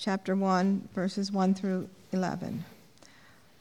chapter 1, verses 1 through 11.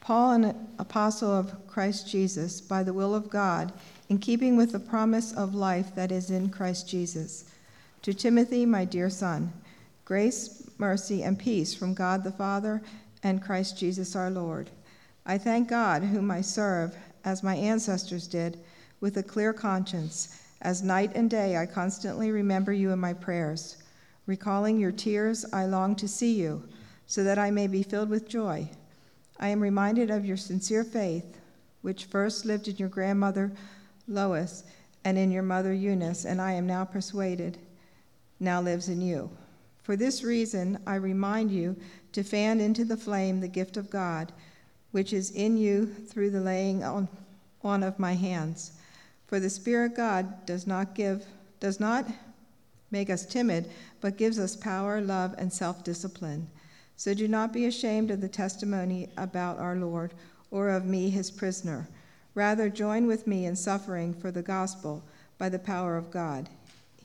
Paul, an apostle of Christ Jesus, by the will of God, in keeping with the promise of life that is in Christ Jesus. To Timothy, my dear son, grace, mercy, and peace from God the Father and Christ Jesus our Lord. I thank God, whom I serve, as my ancestors did, with a clear conscience. As night and day, I constantly remember you in my prayers. Recalling your tears, I long to see you, so that I may be filled with joy. I am reminded of your sincere faith, which first lived in your grandmother Lois and in your mother Eunice, and I am now persuaded now lives in you. For this reason, I remind you to fan into the flame the gift of God, which is in you through the laying on, on of my hands. For the Spirit God does not give, does not make us timid, but gives us power, love, and self discipline. So do not be ashamed of the testimony about our Lord or of me, his prisoner. Rather, join with me in suffering for the gospel by the power of God.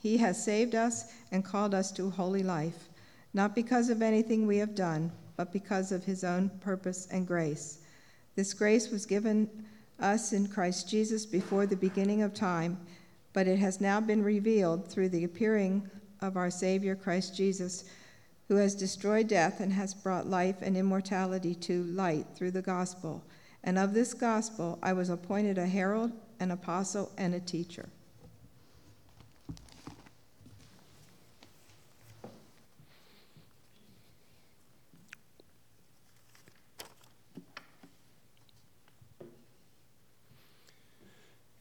He has saved us and called us to holy life, not because of anything we have done, but because of his own purpose and grace. This grace was given us in Christ Jesus before the beginning of time, but it has now been revealed through the appearing of our Savior Christ Jesus who has destroyed death and has brought life and immortality to light through the gospel. And of this gospel I was appointed a herald, an apostle, and a teacher.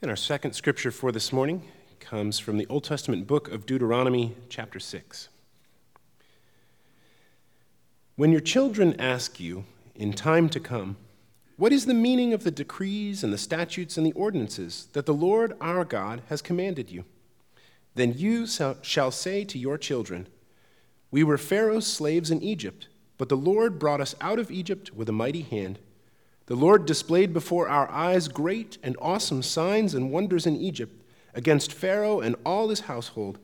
And our second scripture for this morning comes from the Old Testament book of Deuteronomy, chapter 6. When your children ask you in time to come, What is the meaning of the decrees and the statutes and the ordinances that the Lord our God has commanded you? Then you shall say to your children, We were Pharaoh's slaves in Egypt, but the Lord brought us out of Egypt with a mighty hand. The Lord displayed before our eyes great and awesome signs and wonders in Egypt against Pharaoh and all his household.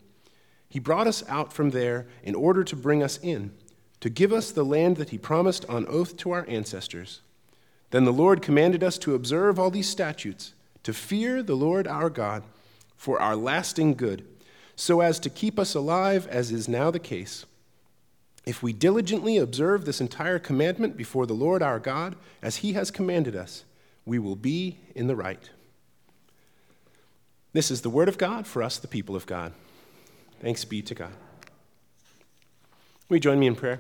He brought us out from there in order to bring us in to give us the land that he promised on oath to our ancestors. Then the Lord commanded us to observe all these statutes, to fear the Lord our God for our lasting good, so as to keep us alive, as is now the case. If we diligently observe this entire commandment before the Lord our God, as he has commanded us, we will be in the right. This is the word of God for us, the people of God. Thanks be to God. Will you join me in prayer?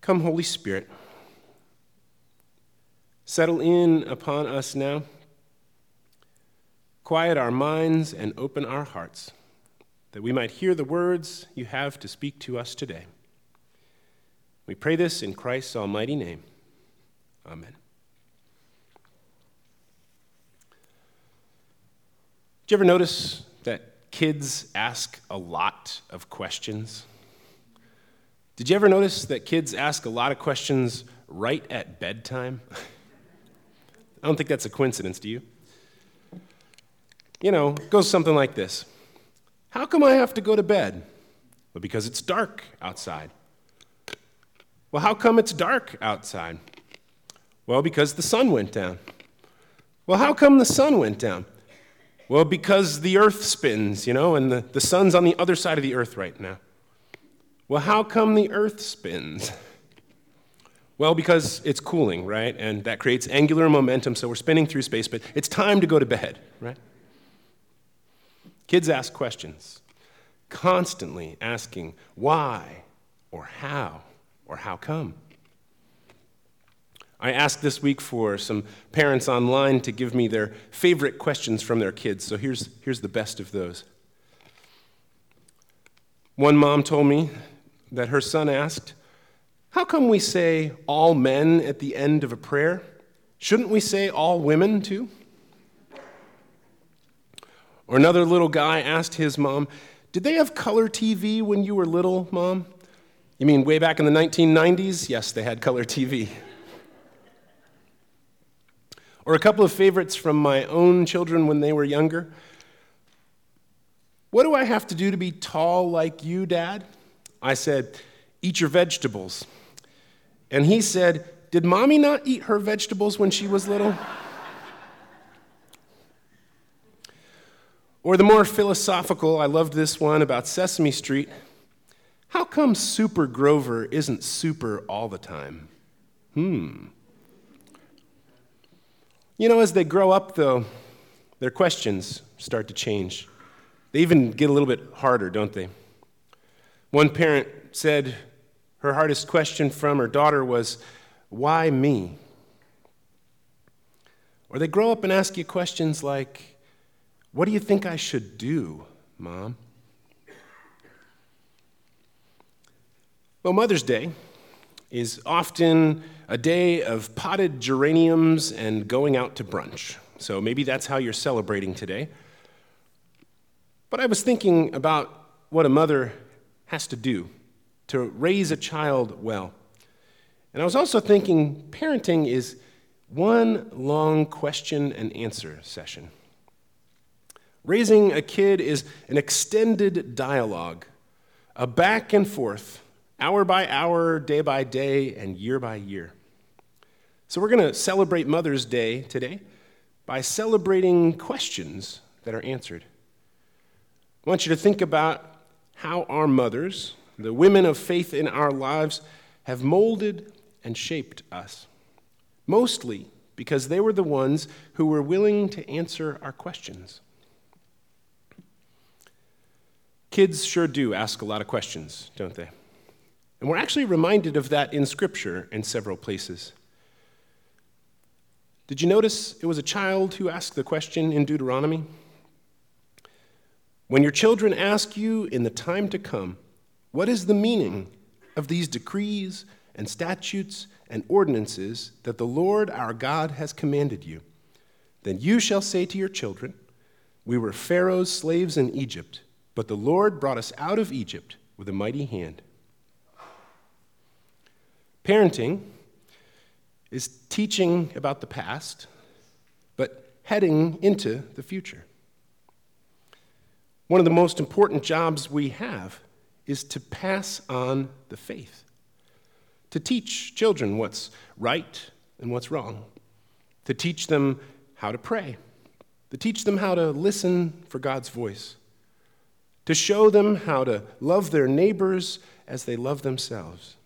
Come, Holy Spirit, settle in upon us now. Quiet our minds and open our hearts that we might hear the words you have to speak to us today. We pray this in Christ's almighty name. Amen. Did you ever notice that kids ask a lot of questions? Did you ever notice that kids ask a lot of questions right at bedtime? I don't think that's a coincidence, do you? You know, goes something like this How come I have to go to bed? Well, because it's dark outside. Well, how come it's dark outside? Well, because the sun went down. Well, how come the sun went down? Well, because the earth spins, you know, and the, the sun's on the other side of the earth right now. Well, how come the earth spins? Well, because it's cooling, right? And that creates angular momentum, so we're spinning through space, but it's time to go to bed, right? Kids ask questions, constantly asking why or how or how come. I asked this week for some parents online to give me their favorite questions from their kids, so here's, here's the best of those. One mom told me that her son asked, How come we say all men at the end of a prayer? Shouldn't we say all women too? Or another little guy asked his mom, Did they have color TV when you were little, mom? You mean way back in the 1990s? Yes, they had color TV. Or a couple of favorites from my own children when they were younger. What do I have to do to be tall like you, Dad? I said, Eat your vegetables. And he said, Did mommy not eat her vegetables when she was little? Or the more philosophical, I loved this one about Sesame Street. How come Super Grover isn't super all the time? Hmm. You know, as they grow up, though, their questions start to change. They even get a little bit harder, don't they? One parent said her hardest question from her daughter was, Why me? Or they grow up and ask you questions like, What do you think I should do, Mom? Well, Mother's Day is often a day of potted geraniums and going out to brunch. So maybe that's how you're celebrating today. But I was thinking about what a mother has to do to raise a child well. And I was also thinking parenting is one long question and answer session. Raising a kid is an extended dialogue, a back and forth, hour by hour, day by day, and year by year. So, we're going to celebrate Mother's Day today by celebrating questions that are answered. I want you to think about how our mothers, the women of faith in our lives, have molded and shaped us. Mostly because they were the ones who were willing to answer our questions. Kids sure do ask a lot of questions, don't they? And we're actually reminded of that in Scripture in several places. Did you notice it was a child who asked the question in Deuteronomy? When your children ask you in the time to come, what is the meaning of these decrees and statutes and ordinances that the Lord our God has commanded you? Then you shall say to your children, We were Pharaoh's slaves in Egypt, but the Lord brought us out of Egypt with a mighty hand. Parenting is teaching about the past, but heading into the future. One of the most important jobs we have is to pass on the faith, to teach children what's right and what's wrong, to teach them how to pray, to teach them how to listen for God's voice, to show them how to love their neighbors as they love themselves.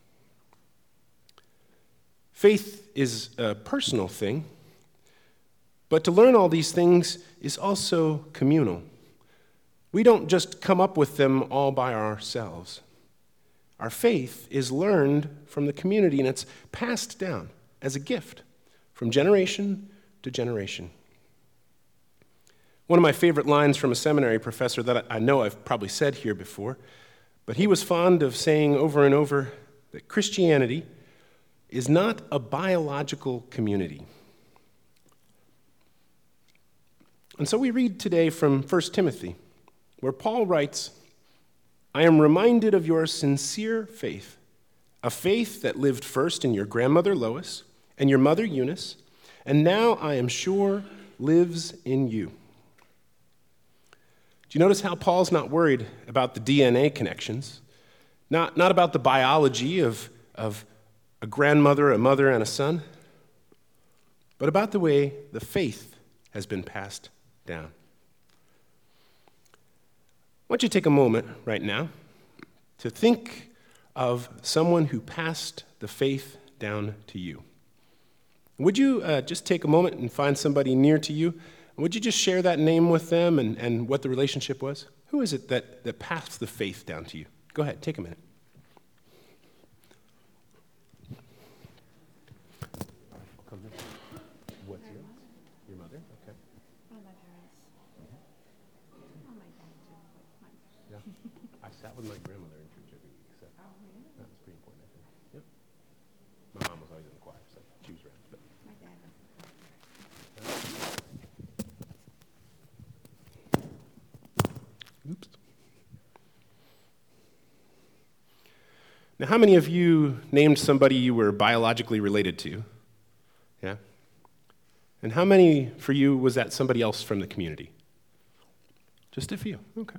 Faith is a personal thing, but to learn all these things is also communal. We don't just come up with them all by ourselves. Our faith is learned from the community and it's passed down as a gift from generation to generation. One of my favorite lines from a seminary professor that I know I've probably said here before, but he was fond of saying over and over that Christianity is not a biological community. And so we read today from 1 Timothy, where Paul writes, I am reminded of your sincere faith, a faith that lived first in your grandmother Lois and your mother Eunice, and now I am sure lives in you. Do you notice how Paul's not worried about the DNA connections? Not, not about the biology of, of a grandmother, a mother, and a son, but about the way the faith has been passed down. I want you to take a moment right now to think of someone who passed the faith down to you. Would you uh, just take a moment and find somebody near to you? Would you just share that name with them and, and what the relationship was? Who is it that, that passed the faith down to you? Go ahead, take a minute. Oops. Now, how many of you named somebody you were biologically related to? Yeah? And how many for you was that somebody else from the community? Just a few. Okay.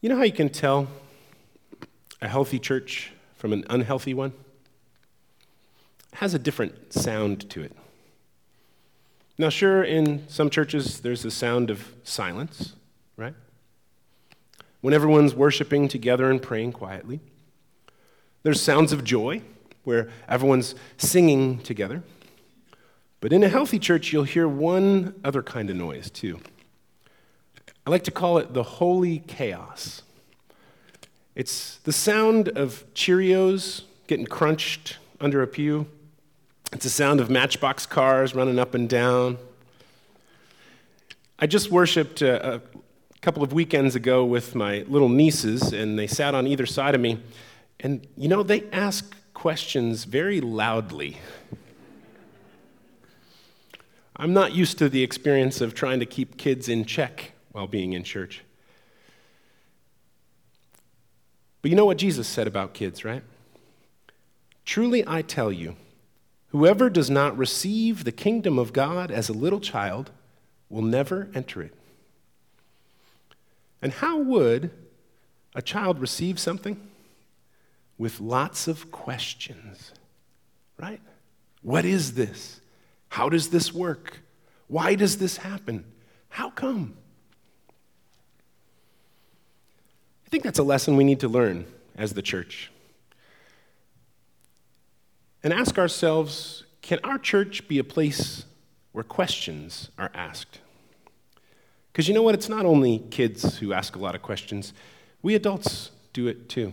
You know how you can tell a healthy church from an unhealthy one? Has a different sound to it. Now, sure, in some churches there's the sound of silence, right? When everyone's worshiping together and praying quietly. There's sounds of joy, where everyone's singing together. But in a healthy church, you'll hear one other kind of noise, too. I like to call it the holy chaos. It's the sound of Cheerios getting crunched under a pew. It's the sound of matchbox cars running up and down. I just worshiped a, a couple of weekends ago with my little nieces, and they sat on either side of me. And you know, they ask questions very loudly. I'm not used to the experience of trying to keep kids in check while being in church. But you know what Jesus said about kids, right? Truly I tell you, whoever does not receive the kingdom of God as a little child will never enter it. And how would a child receive something? With lots of questions, right? What is this? How does this work? Why does this happen? How come? I think that's a lesson we need to learn as the church. And ask ourselves can our church be a place where questions are asked? Because you know what? It's not only kids who ask a lot of questions, we adults do it too.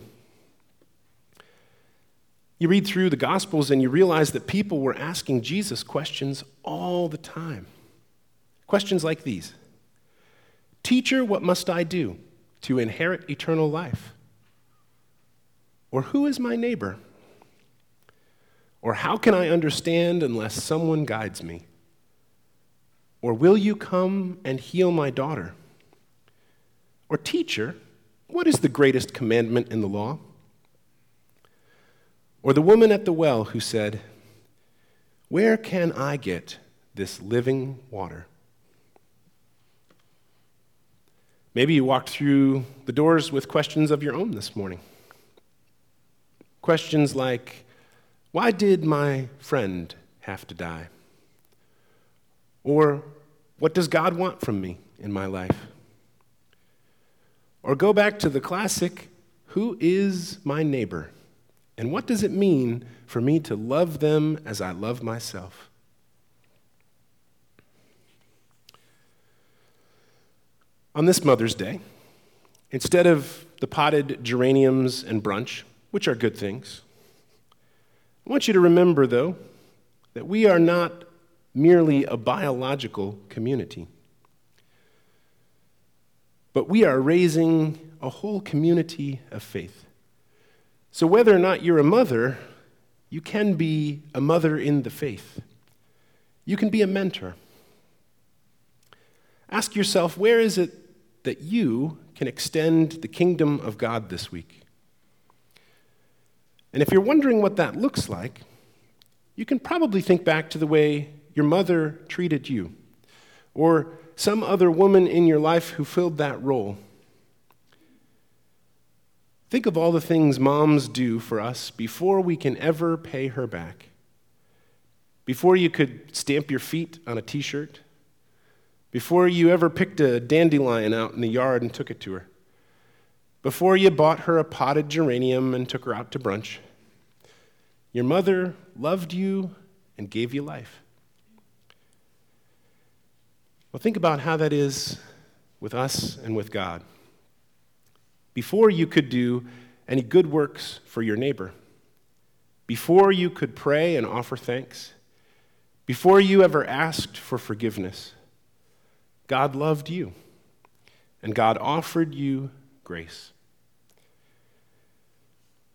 You read through the Gospels and you realize that people were asking Jesus questions all the time. Questions like these Teacher, what must I do? to inherit eternal life? Or who is my neighbor? Or how can I understand unless someone guides me? Or will you come and heal my daughter? Or, teacher, what is the greatest commandment in the law? Or the woman at the well who said, Where can I get this living water? Maybe you walked through the doors with questions of your own this morning. Questions like, Why did my friend have to die? Or, What does God want from me in my life? Or go back to the classic, Who is my neighbor? And what does it mean for me to love them as I love myself? On this Mother's Day, instead of the potted geraniums and brunch, which are good things, I want you to remember, though, that we are not merely a biological community, but we are raising a whole community of faith. So, whether or not you're a mother, you can be a mother in the faith. You can be a mentor. Ask yourself where is it that you can extend the kingdom of God this week. And if you're wondering what that looks like, you can probably think back to the way your mother treated you, or some other woman in your life who filled that role. Think of all the things moms do for us before we can ever pay her back. Before you could stamp your feet on a t shirt, before you ever picked a dandelion out in the yard and took it to her, before you bought her a potted geranium and took her out to brunch. Your mother loved you and gave you life. Well, think about how that is with us and with God. Before you could do any good works for your neighbor, before you could pray and offer thanks, before you ever asked for forgiveness, God loved you, and God offered you grace.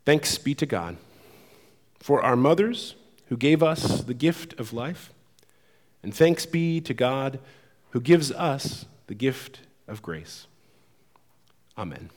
Thanks be to God for our mothers who gave us the gift of life, and thanks be to God who gives us the gift of grace. Amen.